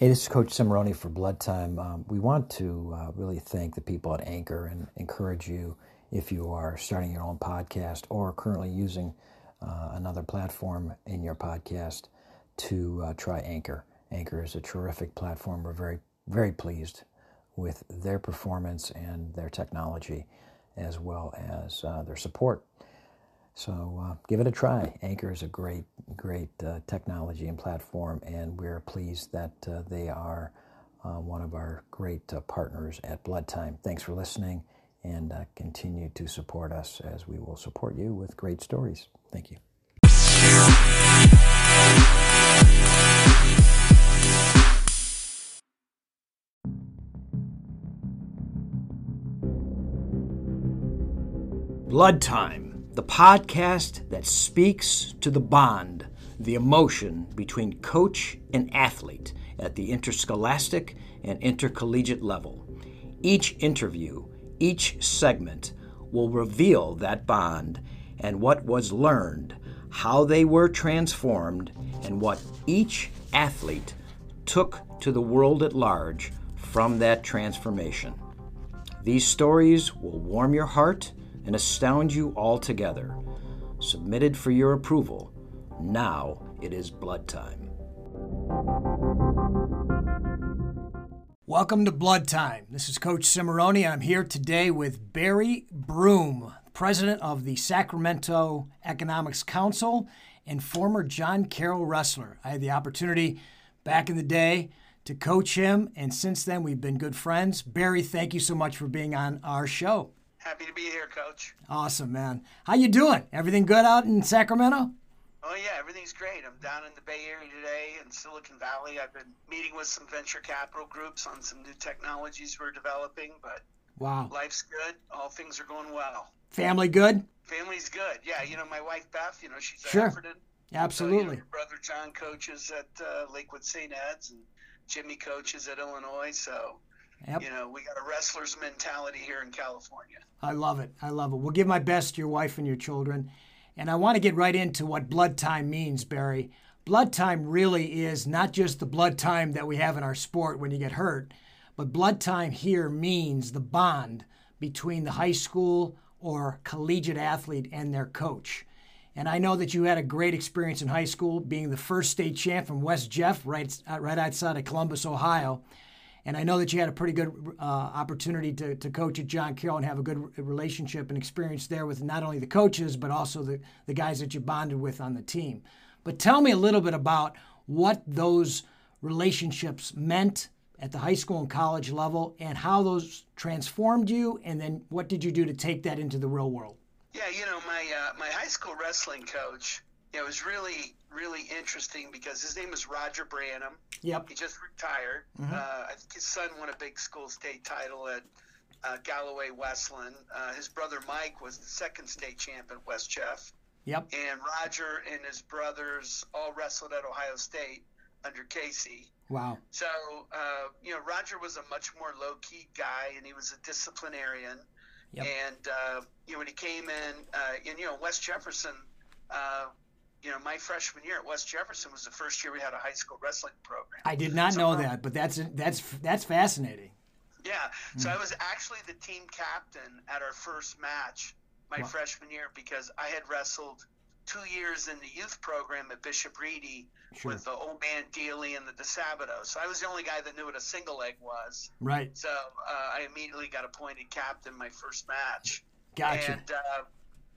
Hey, this is Coach Cimarroni for Blood Time. Um, we want to uh, really thank the people at Anchor and encourage you if you are starting your own podcast or currently using uh, another platform in your podcast to uh, try Anchor. Anchor is a terrific platform. We're very, very pleased with their performance and their technology as well as uh, their support. So uh, give it a try. Anchor is a great, great uh, technology and platform, and we're pleased that uh, they are uh, one of our great uh, partners at Blood Time. Thanks for listening, and uh, continue to support us as we will support you with great stories. Thank you. Blood Time, the podcast that speaks to the bond, the emotion between coach and athlete at the interscholastic and intercollegiate level. Each interview, each segment will reveal that bond and what was learned, how they were transformed, and what each athlete took to the world at large from that transformation. These stories will warm your heart and astound you altogether. Submitted for your approval. Now it is blood time. Welcome to Blood Time. This is Coach Cimarroni. I'm here today with Barry Broome, president of the Sacramento Economics Council and former John Carroll wrestler. I had the opportunity back in the day to coach him, and since then we've been good friends. Barry, thank you so much for being on our show. Happy to be here, Coach. Awesome, man. How you doing? Everything good out in Sacramento? Oh yeah, everything's great. I'm down in the Bay Area today in Silicon Valley. I've been meeting with some venture capital groups on some new technologies we're developing, but wow, life's good. All things are going well. Family good? Family's good. Yeah, you know my wife Beth. You know she's sure. Atherton. Absolutely. So, you know, brother John coaches at uh, Lakewood St. Ed's, and Jimmy coaches at Illinois. So Yep. You know, we got a wrestler's mentality here in California. I love it. I love it. We'll give my best to your wife and your children. And I want to get right into what blood time means, Barry. Blood time really is not just the blood time that we have in our sport when you get hurt, but blood time here means the bond between the high school or collegiate athlete and their coach. And I know that you had a great experience in high school, being the first state champ from West Jeff, right, uh, right outside of Columbus, Ohio. And I know that you had a pretty good uh, opportunity to, to coach at John Carroll and have a good relationship and experience there with not only the coaches, but also the, the guys that you bonded with on the team. But tell me a little bit about what those relationships meant at the high school and college level and how those transformed you, and then what did you do to take that into the real world? Yeah, you know, my, uh, my high school wrestling coach, it was really really interesting because his name is Roger Branham. Yep. He just retired. Mm-hmm. Uh, I think his son won a big school state title at uh, Galloway Westland. Uh, his brother Mike was the second state champ at West Jeff. Yep. And Roger and his brothers all wrestled at Ohio State under Casey. Wow. So, uh, you know, Roger was a much more low key guy and he was a disciplinarian. Yep. And, uh, you know, when he came in, uh, and, you know, West Jefferson, you know, my freshman year at West Jefferson was the first year we had a high school wrestling program. I did not so, know that, but that's that's that's fascinating. Yeah, so mm. I was actually the team captain at our first match my wow. freshman year because I had wrestled two years in the youth program at Bishop Ready sure. with the old man Dealey and the DeSabato. So I was the only guy that knew what a single leg was. Right. So uh, I immediately got appointed captain my first match. Gotcha. And uh,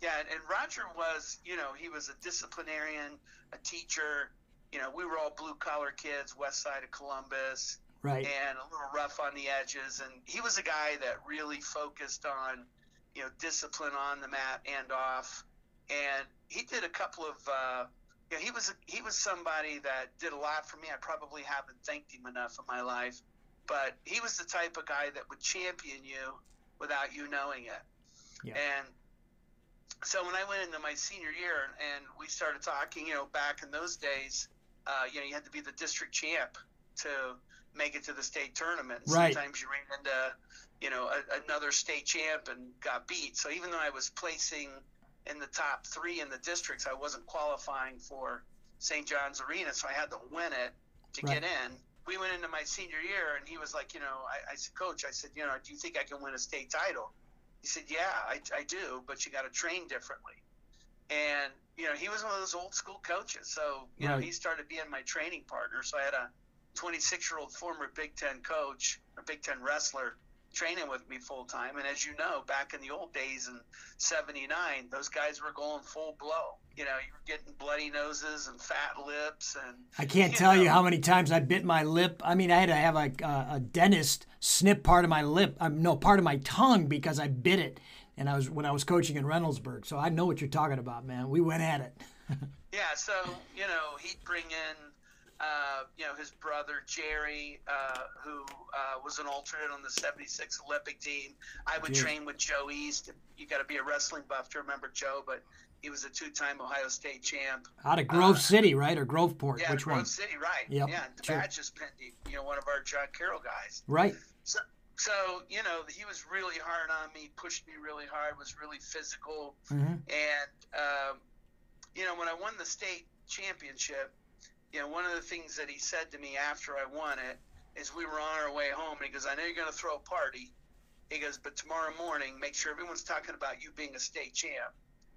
yeah, and Roger was, you know, he was a disciplinarian, a teacher. You know, we were all blue collar kids, west side of Columbus, right? And a little rough on the edges. And he was a guy that really focused on, you know, discipline on the mat and off. And he did a couple of, uh, you know, he was he was somebody that did a lot for me. I probably haven't thanked him enough in my life, but he was the type of guy that would champion you without you knowing it. Yeah. And so when I went into my senior year and we started talking, you know, back in those days, uh, you know, you had to be the district champ to make it to the state tournament. Right. Sometimes you ran into, you know, a, another state champ and got beat. So even though I was placing in the top three in the districts, I wasn't qualifying for St. John's Arena, so I had to win it to right. get in. we went into my senior year, and he was like, you know, I, I said, Coach, I said, you know, do you think I can win a state title? He said, Yeah, I, I do, but you got to train differently. And you know, he was one of those old school coaches, so you right. know, he started being my training partner. So I had a 26 year old former Big Ten coach, a Big Ten wrestler, training with me full time. And as you know, back in the old days in '79, those guys were going full blow. You know, you were getting bloody noses and fat lips, and I can't you tell know. you how many times I bit my lip. I mean, I had to have a, a dentist snip part of my lip, um, no, part of my tongue because I bit it. And I was when I was coaching in Reynoldsburg, so I know what you're talking about, man. We went at it. yeah, so you know, he'd bring in uh, you know, his brother Jerry, uh, who uh, was an alternate on the 76 Olympic team. I would train with Joe East. You got to be a wrestling buff to remember Joe, but he was a two-time Ohio State champ. Out of Grove uh, City, right, or Groveport? Yeah, Which Grove one? City, right? Yep. Yeah, the sure. badge is pending. You know, one of our John Carroll guys. Right. So, so you know, he was really hard on me, pushed me really hard, was really physical, mm-hmm. and um, you know, when I won the state championship you know, one of the things that he said to me after I won it is we were on our way home, and he goes, I know you're going to throw a party. He goes, but tomorrow morning, make sure everyone's talking about you being a state champ,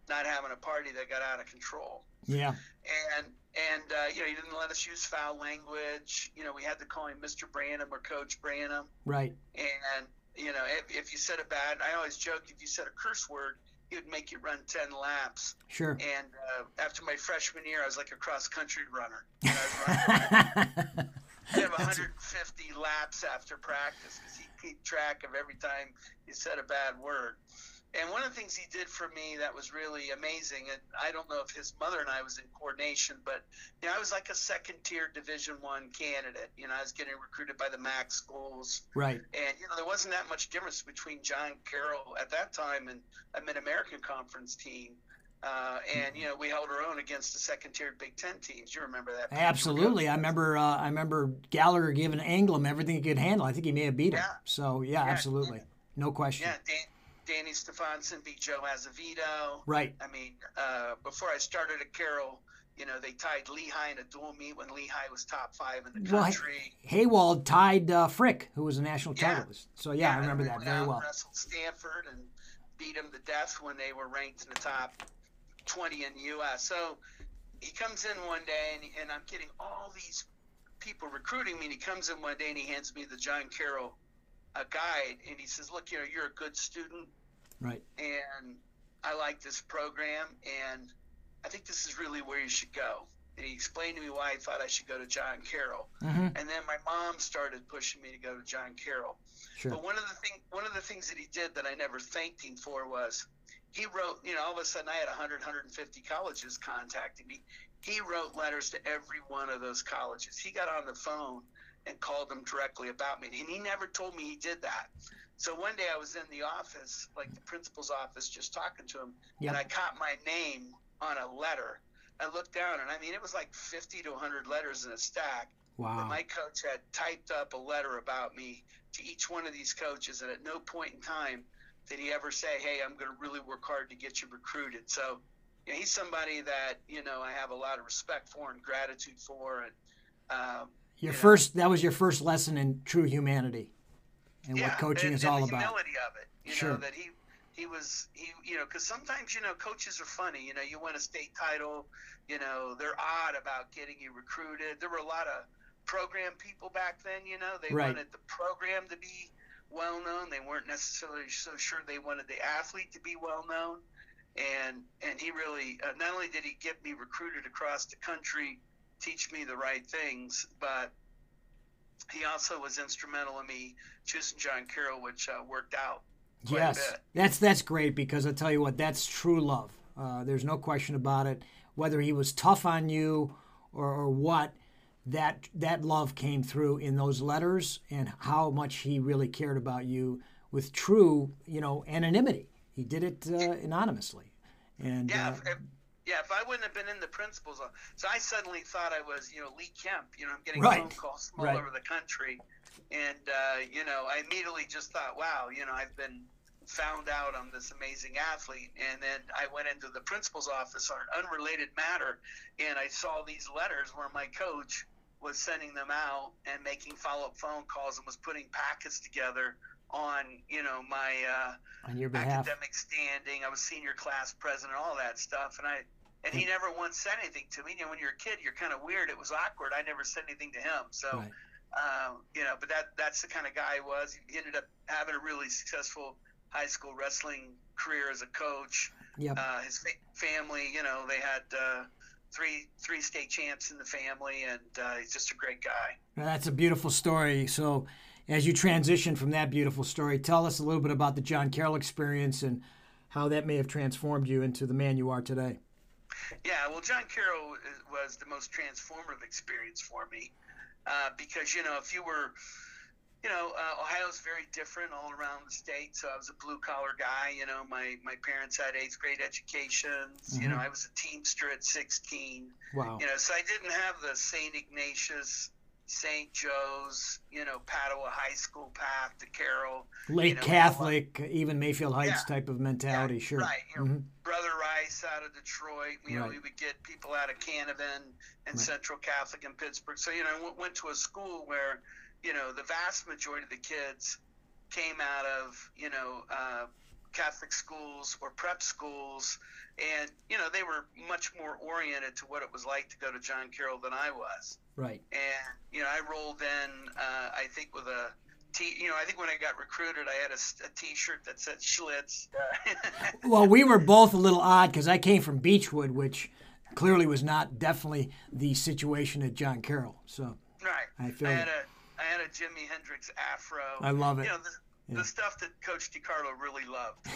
not having a party that got out of control. Yeah. And and uh, you know, he didn't let us use foul language. You know, we had to call him Mr. Branham or Coach Branham. Right. And you know, if, if you said a bad, I always joke, if you said a curse word, he would make you run 10 laps. Sure. And uh, after my freshman year, I was like a cross country runner. I have 150 laps after practice because he'd keep track of every time you said a bad word. And one of the things he did for me that was really amazing, and I don't know if his mother and I was in coordination, but you know, I was like a second tier Division One candidate. You know, I was getting recruited by the MAC schools, right? And you know, there wasn't that much difference between John Carroll at that time and a Mid American Conference team. Uh, and you know we held our own against the second-tier Big Ten teams. You remember that? Absolutely, I remember. Uh, I remember Gallagher giving Anglem everything he could handle. I think he may have beat him. Yeah. So yeah, yeah. absolutely, no question. Yeah, Dan, Danny Stefanson beat Joe Azevedo. Right. I mean, uh, before I started at Carroll, you know, they tied Lehigh in a dual meet when Lehigh was top five in the country. Well, Haywald tied uh, Frick, who was a national titleist. So yeah, yeah, I remember that very well. Wrestled Stanford and beat him to death when they were ranked in the top 20 in the U.S. So he comes in one day, and, and I'm getting all these people recruiting me. And he comes in one day and he hands me the John Carroll a guide, and he says, "Look, you know, you're a good student, right? And I like this program, and I think this is really where you should go." And he explained to me why he thought I should go to John Carroll. Mm-hmm. And then my mom started pushing me to go to John Carroll. Sure. But one of the thing, one of the things that he did that I never thanked him for was he wrote. You know, all of a sudden I had 100, 150 colleges contacting me. He wrote letters to every one of those colleges. He got on the phone and called them directly about me. And he never told me he did that. So one day I was in the office, like the principal's office, just talking to him, yep. and I caught my name on a letter. I looked down, and I mean, it was like 50 to 100 letters in a stack. Wow. my coach had typed up a letter about me to each one of these coaches, and at no point in time did he ever say, "Hey, I'm going to really work hard to get you recruited." So, you know, he's somebody that you know I have a lot of respect for and gratitude for, and um, your you first know, that was your first lesson in true humanity and yeah, what coaching and, is and all about. Humility of it, you sure. know that he he was he you know because sometimes you know coaches are funny. You know you win a state title, you know they're odd about getting you recruited. There were a lot of program people back then. You know they right. wanted the program to be well known. They weren't necessarily so sure they wanted the athlete to be well known. And and he really uh, not only did he get me recruited across the country teach me the right things, but he also was instrumental in me choosing John Carroll, which uh, worked out. yes, that's that's great because I tell you what, that's true love. Uh, there's no question about it. Whether he was tough on you or, or what, that that love came through in those letters and how much he really cared about you with true, you know, anonymity. He did it uh, anonymously, and yeah. Yeah, if I wouldn't have been in the principal's office, so I suddenly thought I was, you know, Lee Kemp. You know, I'm getting right. phone calls from all right. over the country, and uh, you know, I immediately just thought, wow, you know, I've been found out I'm this amazing athlete, and then I went into the principal's office on an unrelated matter, and I saw these letters where my coach was sending them out and making follow-up phone calls and was putting packets together on you know my uh, on your behalf. academic standing. I was senior class president, all that stuff, and I and he never once said anything to me. You know, when you're a kid, you're kind of weird. It was awkward. I never said anything to him. So, Right. um, you know, but that that's the kind of guy he was. He ended up having a really successful high school wrestling career as a coach. Yep. Uh, his fa- family, you know, they had uh, three three state champs in the family, and uh, he's just a great guy. That's a beautiful story. So, as you transition from that beautiful story, tell us a little bit about the John Carroll experience and how that may have transformed you into the man you are today. Yeah, well, John Carroll was the most transformative experience for me uh, because you know if you were, you know, uh, Ohio's very different all around the state. So I was a blue collar guy. You know, my my parents had eighth grade educations. You know, I was a Teamster at 16. Wow. You know, so I didn't have the St. Ignatius, St. Joe's, you know, Padua High School path to Carroll. Late you know, Catholic, even Mayfield Heights Yeah. type of mentality, Yeah, sure. Right. You know, Mhm. Brother Rice out of Detroit. You know, Right. we would get people out of Canevin and Right. Central Catholic in Pittsburgh. So, you know, I went- went to a school where, you know, the vast majority of the kids came out of, you know, uh, Catholic schools or prep schools. And, you know, they were much more oriented to what it was like to go to John Carroll than I was. Right. And, you know, I rolled in, uh, I think, with a T, you know, I think when I got recruited, I had a, a T-shirt that said Schlitz. Well, we were both a little odd because I came from Beachwood, which clearly was not definitely the situation at John Carroll. So Right. I feel had a I had a Jimi Hendrix afro. I love it. You know the, Yeah. the stuff that Coach DiCarlo really loved.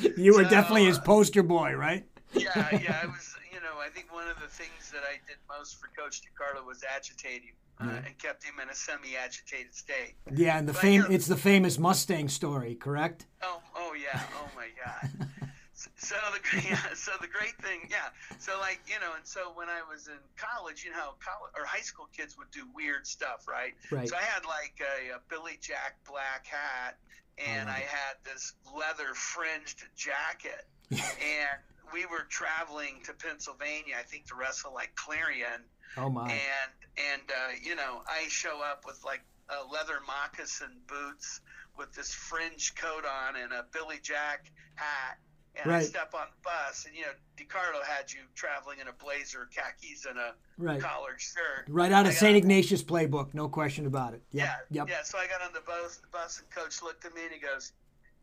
you were So, definitely his uh, poster boy, right? yeah, yeah. I was. I think one of the things that I did most for Coach DiCarlo was agitate him uh, and kept him in a semi-agitated state. Yeah, and the But, fame—it's the famous Mustang story, correct? Oh, oh yeah. Oh my God. So the yeah, so the great thing, yeah. So like you know, and so when I was in college, you know, college or high school kids would do weird stuff, right? Right. So I had like a, a Billy Jack black hat, and love I had this leather fringed jacket, and we were traveling to Pennsylvania, I think, to wrestle like Clarion, Oh my. and and uh, you know I show up with like a leather moccasin boots with this fringe coat on and a Billy Jack hat. And I step on the bus, and you know, DiCarlo had you traveling in a blazer, khakis, and a Right. collared shirt. Right out of St. Ignatius playbook, no question about it. Yep. Yeah, Yep. yeah. So I got on the bus, the bus, and Coach looked at me and he goes,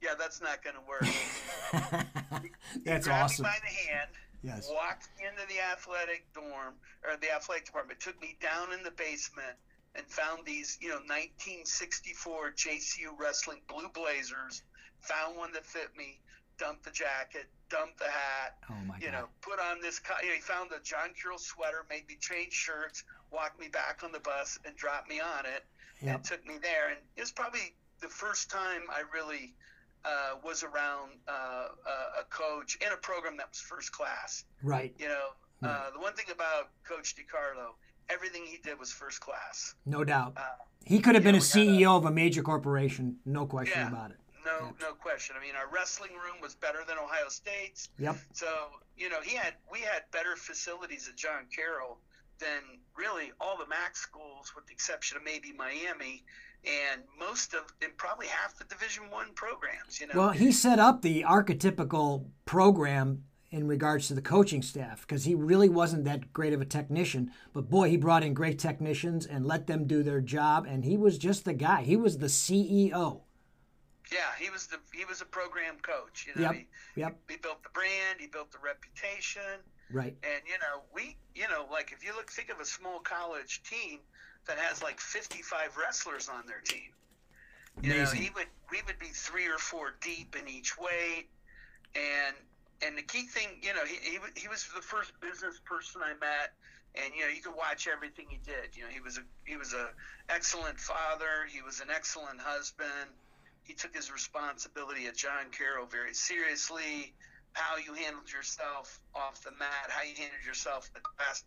"Yeah, that's not going to work." That's grabbed awesome. me by the hand, Yes. walked into the athletic dorm or the athletic department, took me down in the basement, and found these, you know, 1964 JCU wrestling blue blazers. Found one that fit me, dumped the jacket, dumped the hat, Oh my you god. know, put on this. You know, he found a John Carroll sweater, made me change shirts, walked me back on the bus, and dropped me on it, Yep. and took me there. And it was probably the first time I really uh, was around uh, a- a coach in a program that was first class. Right. You know, Right. uh, the one thing about Coach DiCarlo, everything he did was first class. No doubt. Uh, He could have been yeah, a had a- CEO of a major corporation, no question Yeah. about it. no, no question. I mean, our wrestling room was better than Ohio State's. Yep. So you know, he had we had better facilities at John Carroll than really all the MAC schools, with the exception of maybe Miami and most of and probably half the Division One programs. You know, Well, he set up the archetypical program in regards to the coaching staff because he really wasn't that great of a technician. But boy, he brought in great technicians and let them do their job. And he was just the guy. He was the CEO. yeah, he was the he was a program coach. You know, Yep. he, Yep. he built the brand, he built the reputation, Right. and you know, we you know, like if you look think of a small college team that has like 55 wrestlers on their team. You know, he would we would be three or four deep in each weight, and and the key thing, you know, he he, he was the first business person I met, and you know, you could watch everything he did. You know, he was a he was a excellent father. He was an excellent husband. He took his responsibility at John Carroll very seriously. How you handled yourself off the mat, how you handled yourself in the class.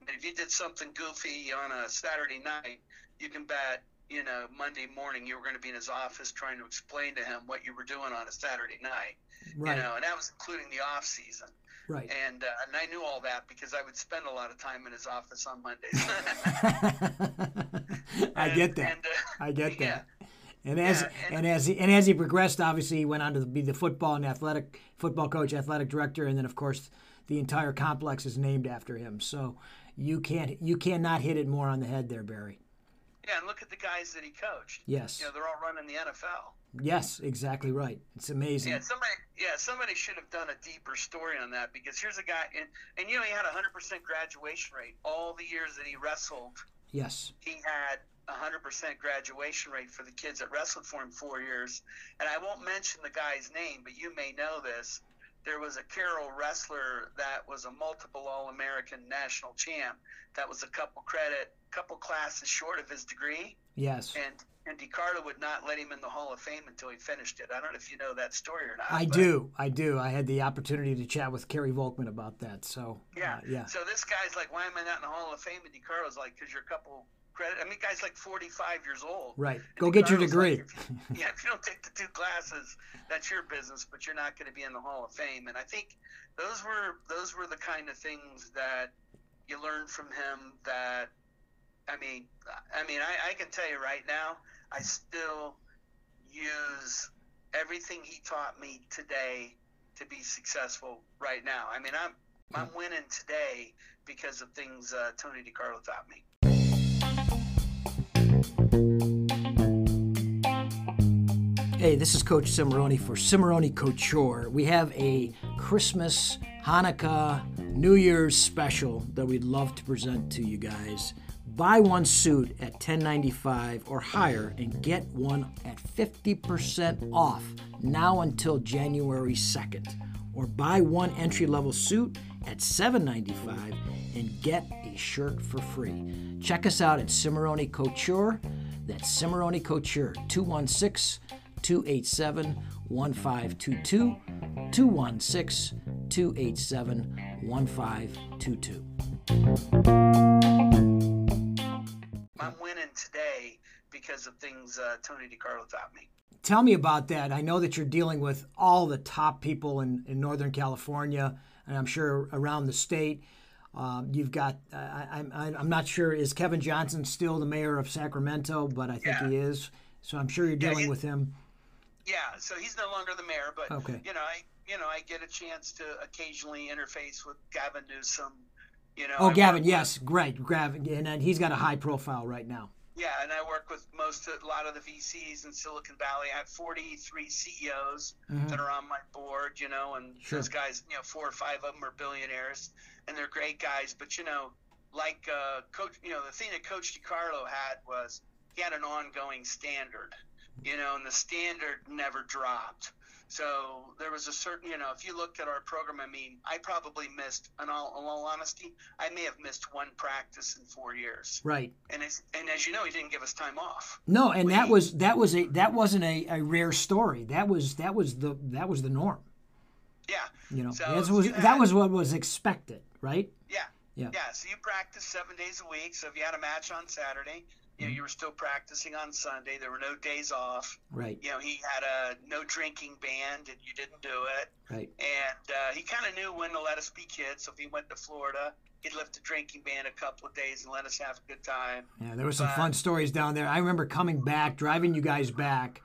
And if you did something goofy on a Saturday night, you can bet you know, Monday morning you were going to be in his office trying to explain to him what you were doing on a Saturday night. Right. You know, and that was including the off season. Right. And uh, and I knew all that because I would spend a lot of time in his office on Mondays. I get that. and, uh, I get yeah. that. And as Yeah, and- and as he and as he progressed, obviously he went on to be the football and athletic football coach, athletic director, and then of course the entire complex is named after him. So you can't you cannot hit it more on the head there, Barry. Yeah, and look at the guys that he coached. Yes. You know, they're all running the NFL. Yes, exactly right. It's amazing. Yeah, somebody. Yeah, somebody should have done a deeper story on that because here's a guy, and and you know he had a hundred percent graduation rate all the years that he wrestled. Yes. He had a hundred percent graduation rate for the kids that wrestled for him four years. And I won't mention the guy's name, but you may know this. There was a Carroll wrestler that was a multiple All-American national champ. That was a couple credit, couple classes short of his degree Yes. and and DiCarlo would not let him in the Hall of Fame until he finished it. I don't know if you know that story or not. I do. I do. I had the opportunity to chat with Kerry Volkman about that. So Yeah, uh, yeah. So this guy's like, why am I not in the Hall of Fame? And DiCarlo's like, because you're a couple credit. I mean, guy's like 45 years old. Right. And Go get your degree. like, if you- yeah, if you don't take the two classes, that's your business. But you're not going to be in the Hall of Fame. And I think those were those were the kind of things that you learned from him. That I mean, I mean, I, I can tell you right now, I still use everything he taught me today to be successful right now. I mean, I'm I'm winning today because of things uh, Tony DiCarlo taught me. Hey, this is Coach Cimarroni for Cimarroni Couture. We have a Christmas, Hanukkah, New Year's special that we'd love to present to you guys. Buy one suit at $10.95 or higher and get one at 50% off now until January 2nd. Or buy one entry level suit at $7.95 and get a shirt for free. Check us out at Cimarroni Couture. That's Cimarroni Couture 216 287 1522. 216 287 1522. I'm winning today because of things uh, Tony DiCarlo taught me. Tell me about that. I know that you're dealing with all the top people in, in Northern California, and I'm sure around the state. Um, you've got, uh, I, I, I'm not sure, is Kevin Johnson still the mayor of Sacramento? But I think Yeah. he is. So I'm sure you're Yeah, dealing he- with him. Yeah, so he's no longer the mayor, but Okay. you know, I you know I get a chance to occasionally interface with Gavin Newsom. You know, Oh, I Gavin, yes, great. Gavin, and he's got a high profile right now. yeah, and I work with most a lot of the VCs in Silicon Valley. I have 43 CEOs that are on my board. You know, and Sure. those guys, you know, four or five of them are billionaires, and they're great guys. But you know, like uh, Coach, you know, the thing that Coach DiCarlo had was he had an ongoing standard. You know, and the standard never dropped. So there was a certain, you know, if you looked at our program, I mean, I probably missed, in all, in all honesty, I may have missed one practice in four years. Right. And as, and as you know, he didn't give us time off. No, and that was that was a that wasn't a, a rare story. That was that was the that was the norm. Yeah. You know, So that was you that was what was expected, right? Yeah. Yeah. Yeah. So you practice seven days a week. So if you had a match on Saturday, you Mm-hmm. know, you were still practicing on Sunday. There were no days off. Right. You know, he had a no drinking ban, and you didn't do it. Right. And uh, he kind of knew when to let us be kids. So if he went to Florida, he'd lift the drinking ban a couple of days and let us have a good time. Yeah, there were some But- fun stories down there. I remember coming back, driving you guys back,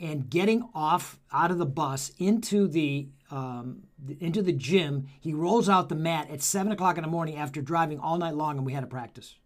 and getting off out of the bus into the um, into the gym. He rolls out the mat at seven o'clock in the morning after driving all night long, and we had a practice.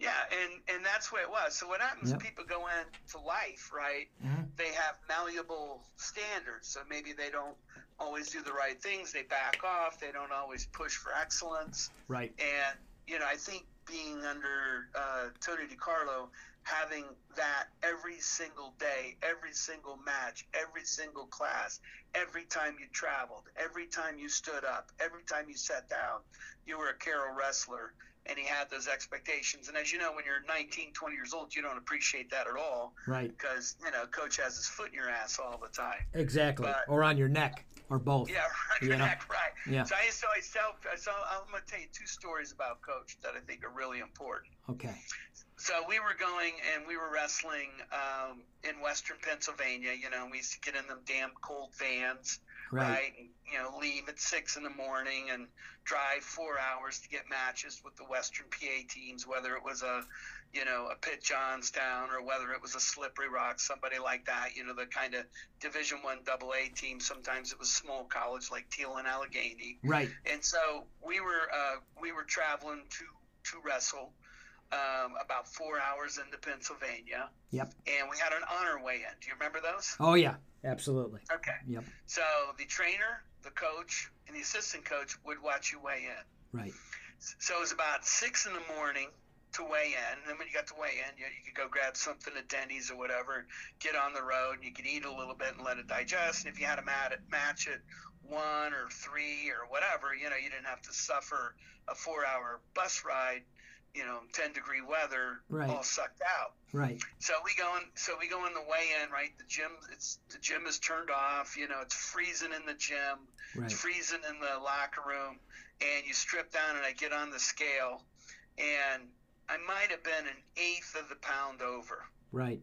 Yeah, and and that's what it was. So what happens? Yep. People go into life, right? Mhm. They have malleable standards. So maybe they don't always do the right things. They back off. They don't always push for excellence. Right. And you know, I think being under uh, Tony DiCarlo, having that every single day, every single match, every single class, every time you traveled, every time you stood up, every time you sat down, you were a Carroll wrestler. And he had those expectations. And as you know, when you're 19, 20 years old, you don't appreciate that at all Right. because, you know, coach has his foot in your ass all the time. Exactly. But- or on your neck, or both. Yeah, right. You know? Correct, right. Yeah. So I so I tell so I'm going to tell you two stories about Coach that I think are really important. Okay. So we were going and we were wrestling um, in Western Pennsylvania. You know, we used to get in them damn cold vans, Right. right? And you know, leave at six in the morning and drive four hours to get matches with the Western PA teams, whether it was a, you know, a Pitt Johnstown or whether it was a Slippery Rock, somebody like that. You know, the kind of Division One Double A team. Sometimes it was small college like Thiel and Allegheny. Right. And so we were uh, we were traveling to to wrestle. Um, about four hours into Pennsylvania. Yep. And we had an honor weigh in. Do you remember those? Oh yeah, absolutely. Okay. Yep. So the trainer, the coach, and the assistant coach would watch you weigh in. Right. So it was about six in the morning to weigh in. And then when you got to weigh in, you, you could go grab something at Denny's or whatever, get on the road, and you could eat a little bit and let it digest. And if you had a mat- match at one or three or whatever, you know, you didn't have to suffer a four hour bus ride, you know, 10 degree weather, Right. all sucked out. Right. So we go in. So we go in the weigh-in. Right, the gym. It's the gym is turned off. You know, it's freezing in the gym. Right. It's freezing in the locker room. And you strip down, and I get on the scale, and I might have been an eighth of the pound over. Right.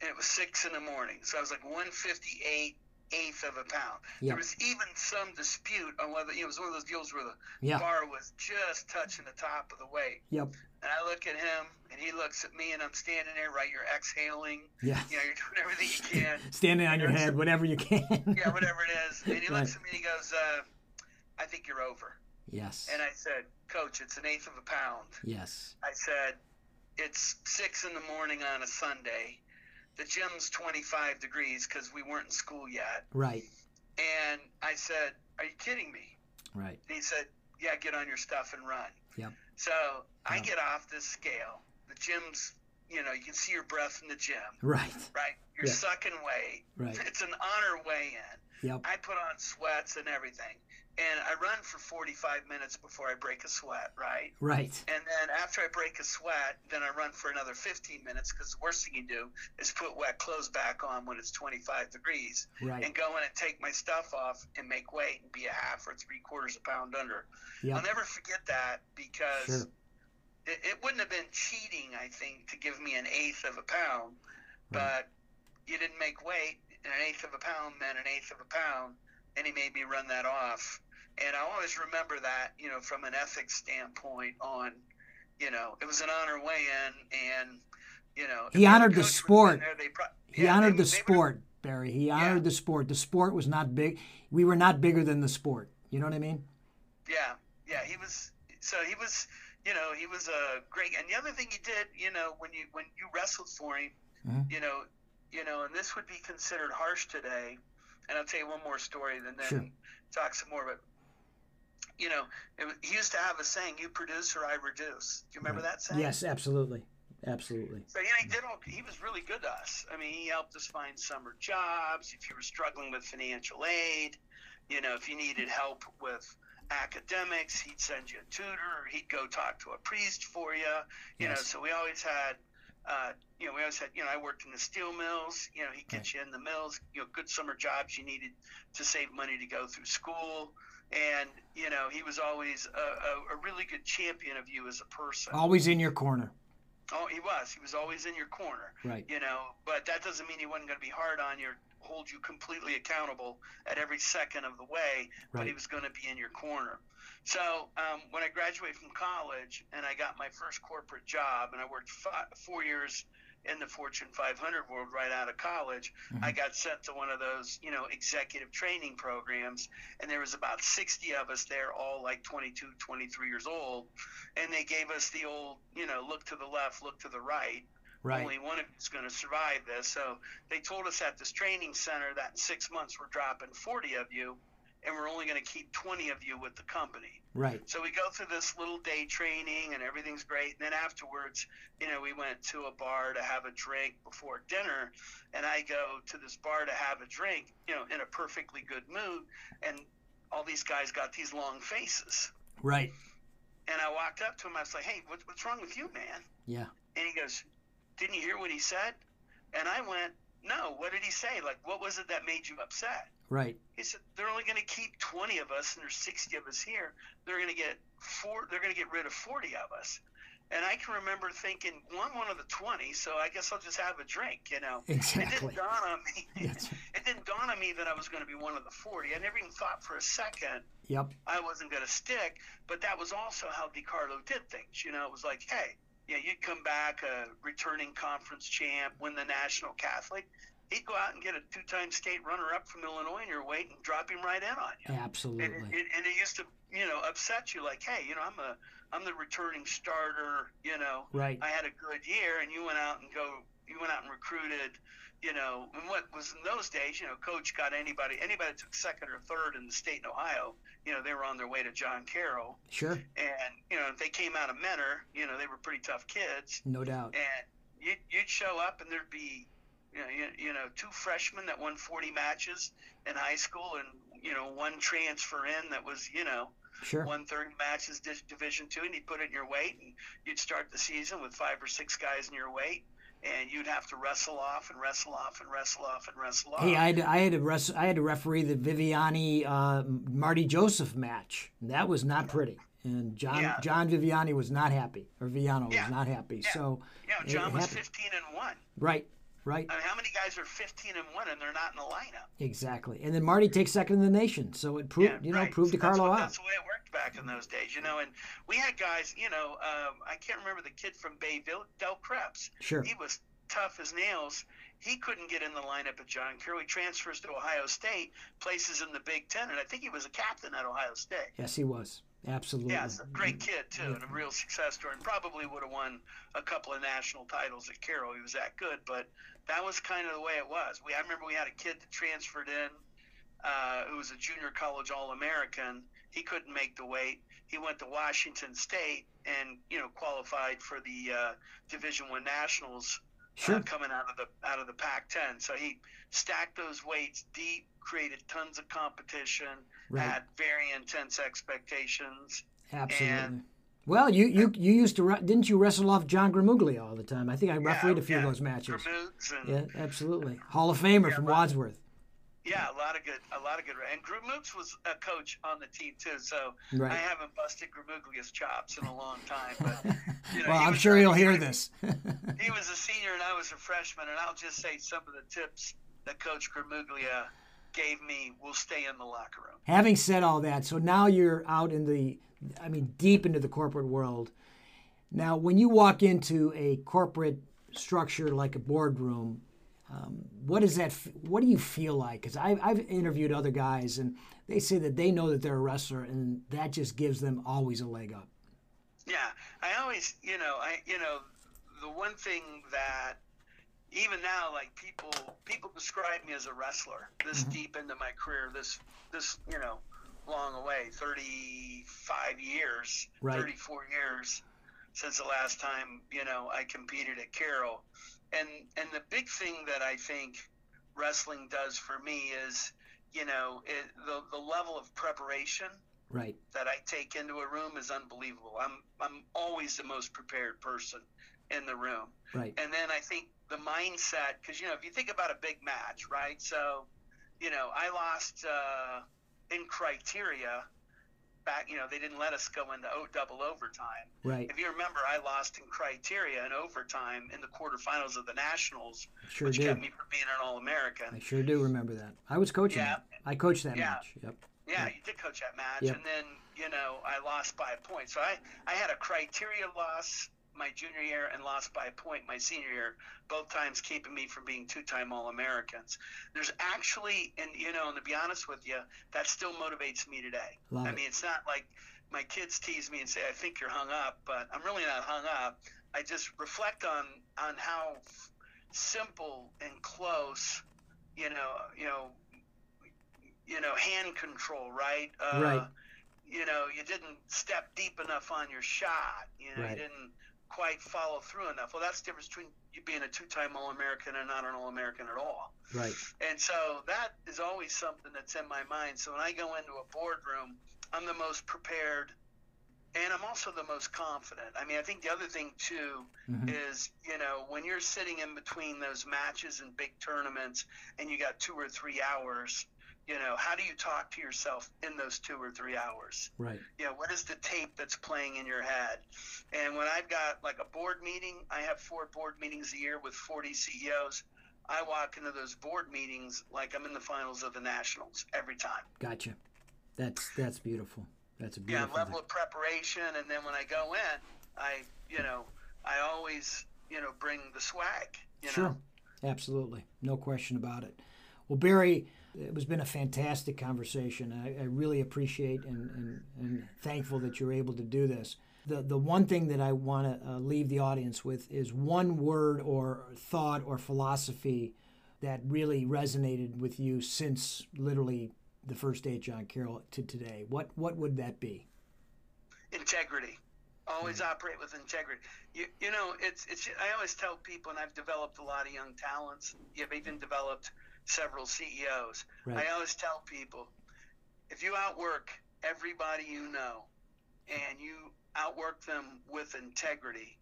And it was six in the morning, so I was like 158 eighth of a pound. Yep. There was even some dispute on whether you know, it was one of those deals where the Yeah. bar was just touching the top of the weight. Yep. And I look at him, and he looks at me, and I'm standing there, right? You're exhaling. Yeah. You know, you're doing everything you can. Standing on your head, whatever you can. yeah, whatever it is. And he looks at me and he goes, uh, I think you're over. Yes. And I said, Coach, it's an eighth of a pound. Yes. I said, it's six in the morning on a Sunday. The gym's 25 degrees because we weren't in school yet. Right. And I said, Are you kidding me? Right. And he said, Yeah, get on your stuff and run. Yep. So I get off this scale. The gym's, you know, you can see your breath in the gym, Right. right? You're sucking weight. Right. It's an honor weigh in. Yep. I put on sweats and everything. And I run for 45 minutes before I break a sweat, right? Right. And then after I break a sweat, then I run for another 15 minutes because the worst thing you do is put wet clothes back on when it's 25 degrees Right. and go in and take my stuff off and make weight and be a half or three quarters of a pound under. I'll never forget that because Sure. it, it wouldn't have been cheating, I think, to give me an eighth of a pound, but you didn't make weight, and an eighth of a pound meant an eighth of a pound, and he made me run that off. And I always remember that, you know, from an ethics standpoint on, you know, it was an honor weigh-in, and, you know. He honored the coach would've been sport. there, they pro- He yeah, honored they- the they sport, Barry. He honored the sport. The sport was not big. We were not bigger than the sport. You know what I mean? Yeah, yeah, he was. So he was, you know, he was a great. And the other thing he did, you know, when you when you wrestled for him, Mhm. you know, you know, and this would be considered harsh today. And I'll tell you one more story, and then Sure. talk some more. But you know, it, he used to have a saying: "You produce or I reduce." Do you remember Right. that saying? Yes, absolutely, absolutely. So yeah, he did. All, he was really good to us. I mean, he helped us find summer jobs. If you were struggling with financial aid, you know, if you needed help with academics, he'd send you a tutor. He'd go talk to a priest for you. You know, so we always had. Uh, you know, we always had, you know, I worked in the steel mills. You know, he gets get you in the mills, you know, good summer jobs you needed to save money to go through school. And, you know, he was always a, a, a really good champion of you as a person. Always in your corner. Oh, he was. He was always in your corner Right. you know but that doesn't mean he wasn't going to be hard on you hold you completely accountable at every second of the way but he was going to be in your corner. So um, when i graduated from college and i got my first corporate job and i worked five, four years in the fortune 500 world right out of college i got sent to one of those you know executive training programs and there was about 60 of us there all like 22 23 years old and they gave us the old you know look to the left look to the right Right. only one of you is going to survive this. So they told us at this training center that in six months we're dropping 40 of you, and we're only going to keep 20 of you with the company. Right. So we go through this little day training, and everything's great. And then afterwards, you know, we went to a bar to have a drink before dinner, and I go to this bar to have a drink, you know, in a perfectly good mood, and all these guys got these long faces. Right. And I walked up to him. I was like, "Hey, what, what's wrong with you, man?" Yeah. And he goes, Didn't you hear what he said? And I went, No, what did he say? Like, what was it that made you upset? Right. He said, They're only going to keep 20 of us, and there's 60 of us here. They're going to get four, they're going to get rid of 40 of us. And I can remember thinking, well, I'm one of the 20, so I guess I'll just have a drink, you know. Exactly. It didn't dawn on me. It didn't dawn on me that I was going to be one of the 40. I never even thought for a second Yep. I wasn't going to stick. But that was also how DiCarlo did things. You know, it was like, hey, yeah, you'd come back a returning conference champ, win the National Catholic. He'd go out and get a two-time state runner-up from Illinois in your weight and drop him right in on you. Absolutely. And, and, and it used to, you know, upset you like, hey, you know, I'm a, I'm the returning starter. You know, Right. I had a good year, and you went out and go, you went out and recruited. You know, and what was in those days, you know, coach got anybody, anybody that took second or third in the state in Ohio. You know, they were on their way to John Carroll, Sure. and you know, if they came out of Mentor, you know, they were pretty tough kids, No doubt. and you'd, you'd show up, and there'd be, you know, you, you know, two freshmen that won 40 matches in high school, and you know, one transfer in that was, you know, Sure. won 30 matches Division Two, and he'd put it in your weight, and you'd start the season with five or six guys in your weight, and you'd have to wrestle off and wrestle off and wrestle off and wrestle off. Hey, I had to, I had to res- I had to referee the Viviani uh, Marty Joseph match. That was not pretty, and John Yeah. John Viviani was not happy, or Viano Yeah. was not happy. Yeah. So it John was happened. 15 and one. right, right, I mean, how many guys are 15 and one and they're not in the lineup? exactly. And then Marty takes second in the nation, so it proved Yeah, you know right. proved So that's DiCarlo what- out. That's the way it worked back in those days, you know. And we had guys, you know, um, I can't remember the kid from Bayville, Del Krebs. Sure. He was tough as nails. He couldn't get in the lineup at John Carroll. He transfers to Ohio State, places in the Big Ten, and I think he was a captain at Ohio State. Yes, he was absolutely. Yeah, a great kid too, and a real success story. And probably would have won a couple of national titles at Carroll. He was that good, but that was kind of the way it was. We I remember we had a kid that transferred in, uh, who was a junior college All American. He couldn't make the weight. He went to Washington State and you know qualified for the uh, Division One Nationals. Sure. Uh, coming out of the out of the Pac-10, so he stacked those weights deep, created tons of competition, Right. had very intense expectations. Absolutely. and- well, you, you you used to didn't you wrestle off John Gramuglia all the time? I think I refereed a few yeah, of those matches. Yeah, absolutely. Hall of Famer from Wadsworth. yeah, a lot of good, a lot of good. And Grumoots was a coach on the team too, so Right. I haven't busted Gramuglia's chops in a long time. But you know, well, I'm sure he'll hear this. He was a senior and I was a freshman, and I'll just say some of the tips that Coach Gramuglia gave me will stay in the locker room. Having said all that, so now you're out in the, I mean, deep into the corporate world. Now, when you walk into a corporate structure like a boardroom, um, what does that? What do you feel like? Because I've, I've interviewed other guys, and they say that they know that they're a wrestler, and that just gives them always a leg up. Yeah, I always, you know, I, you know, the one thing that even now, like people, people describe me as a wrestler. This deep into my career, this, this, you know, long away, thirty-five years, Right. thirty-four years since the last time, you know, I competed at Carroll, and and the big thing that I think wrestling does for me is, you know, it, the the level of preparation Right. that I take into a room is unbelievable. I'm I'm always the most prepared person in the room. Right. And then I think the mindset, because you know, if you think about a big match, right? So, you know, I lost uh, in criteria back. You know, they didn't let us go into o- double overtime. Right. If you remember, I lost in criteria in overtime in the quarterfinals of the Nationals, Sure which do. kept me from being an All American. I sure do remember that. I was coaching Yeah. that. I coached that Yeah. match. Yep. Yeah, you did coach that match, Yep. and then you know I lost by a point. So I I had a criteria loss my junior year and lost by a point my senior year, both times keeping me from being two-time All-Americans. There's actually, and you know, and to be honest with you, that still motivates me today. Love I it. mean, it's not like my kids tease me and say I think you're hung up, but I'm really not hung up. I just reflect on on how simple and close, you know, you know, you know, hand control, right? Uh, Right. You know, you didn't step deep enough on your shot. You know, Right. you didn't quite follow through enough. Well, that's the difference between you being a two-time All-American and not an All-American at all. Right. And so that is always something that's in my mind. So when I go into a boardroom, I'm the most prepared and I'm also the most confident. I mean, I think the other thing too Mhm. is, you know, when you're sitting in between those matches and big tournaments and you got two or three hours, You know, how do you talk to yourself in those two or three hours? Right. You know, what is the tape that's playing in your head? And when I've got like a board meeting, I have four board meetings a year with 40 CEOs. I walk into those board meetings like I'm in the finals of the Nationals every time. Gotcha. That's that's beautiful. That's a Yeah, beautiful. level thing. of preparation, and then when I go in, I, you know, I always, you know, bring the swag. You Sure. know, Absolutely. No question about it. Well, Barry, it has been a fantastic conversation. I, I really appreciate and, and, and thankful that you're able to do this. The, the one thing that I want to uh, leave the audience with is one word or thought or philosophy that really resonated with you since literally the first day at John Carroll to today. What, what would that be? integrity. Always operate with integrity. You, you know, it's it's. I always tell people, and I've developed a lot of young talents. You've even developed several CEOs. Right. I always tell people, if you outwork everybody you know, and you outwork them with integrity,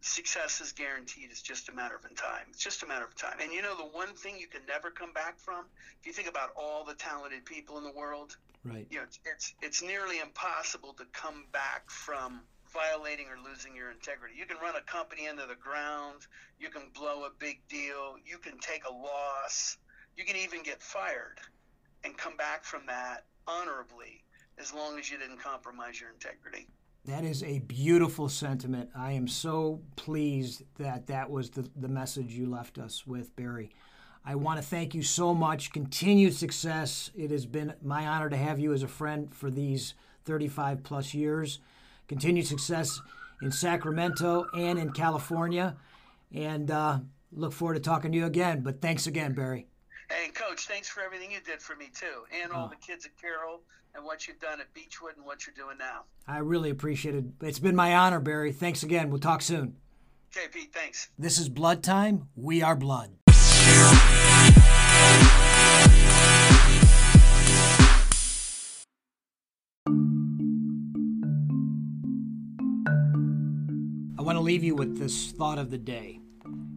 success is guaranteed. It's just a matter of time. It's just a matter of time. And you know, the one thing you can never come back from, if you think about all the talented people in the world, Right. you know, it's, it's it's nearly impossible to come back from violating or losing your integrity. You can run a company into the ground, you can blow a big deal, you can take a loss, you can even get fired and come back from that honorably as long as you didn't compromise your integrity. That is a beautiful sentiment. I am so pleased that that was the, the message you left us with, Barry. I want to thank you so much. Continued success. It has been my honor to have you as a friend for these 35 plus years. Continued success in Sacramento and in California. And uh, look forward to talking to you again. But thanks again, Barry. And coach, thanks for everything you did for me too, and all the kids at Carroll and what you've done at Beachwood and what you're doing now. I really appreciate it. It's been my honor, Barry. Thanks again. We'll talk soon. Okay, Pete, thanks. This is Blood Time. We are blood. To leave you with this thought of the day.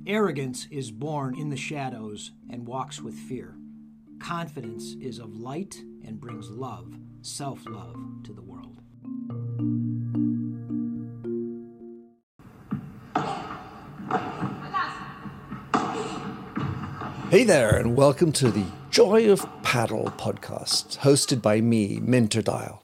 Arrogance is born in the shadows and walks with fear. Confidence is of light and brings love, self love, to the world. Hey there, and welcome to the Joy of Paddle podcast, hosted by me, Minter Dial,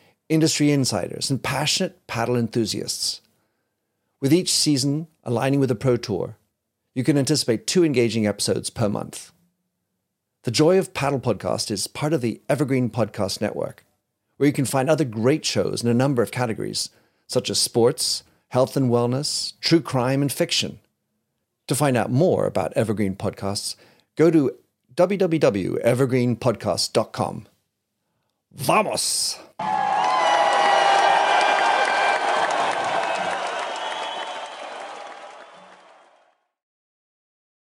industry insiders, and passionate paddle enthusiasts. With each season aligning with the Pro Tour, you can anticipate two engaging episodes per month. The Joy of Paddle podcast is part of the Evergreen Podcast Network, where you can find other great shows in a number of categories, such as sports, health and wellness, true crime, and fiction. To find out more about Evergreen Podcasts, go to www.evergreenpodcast.com. Vamos!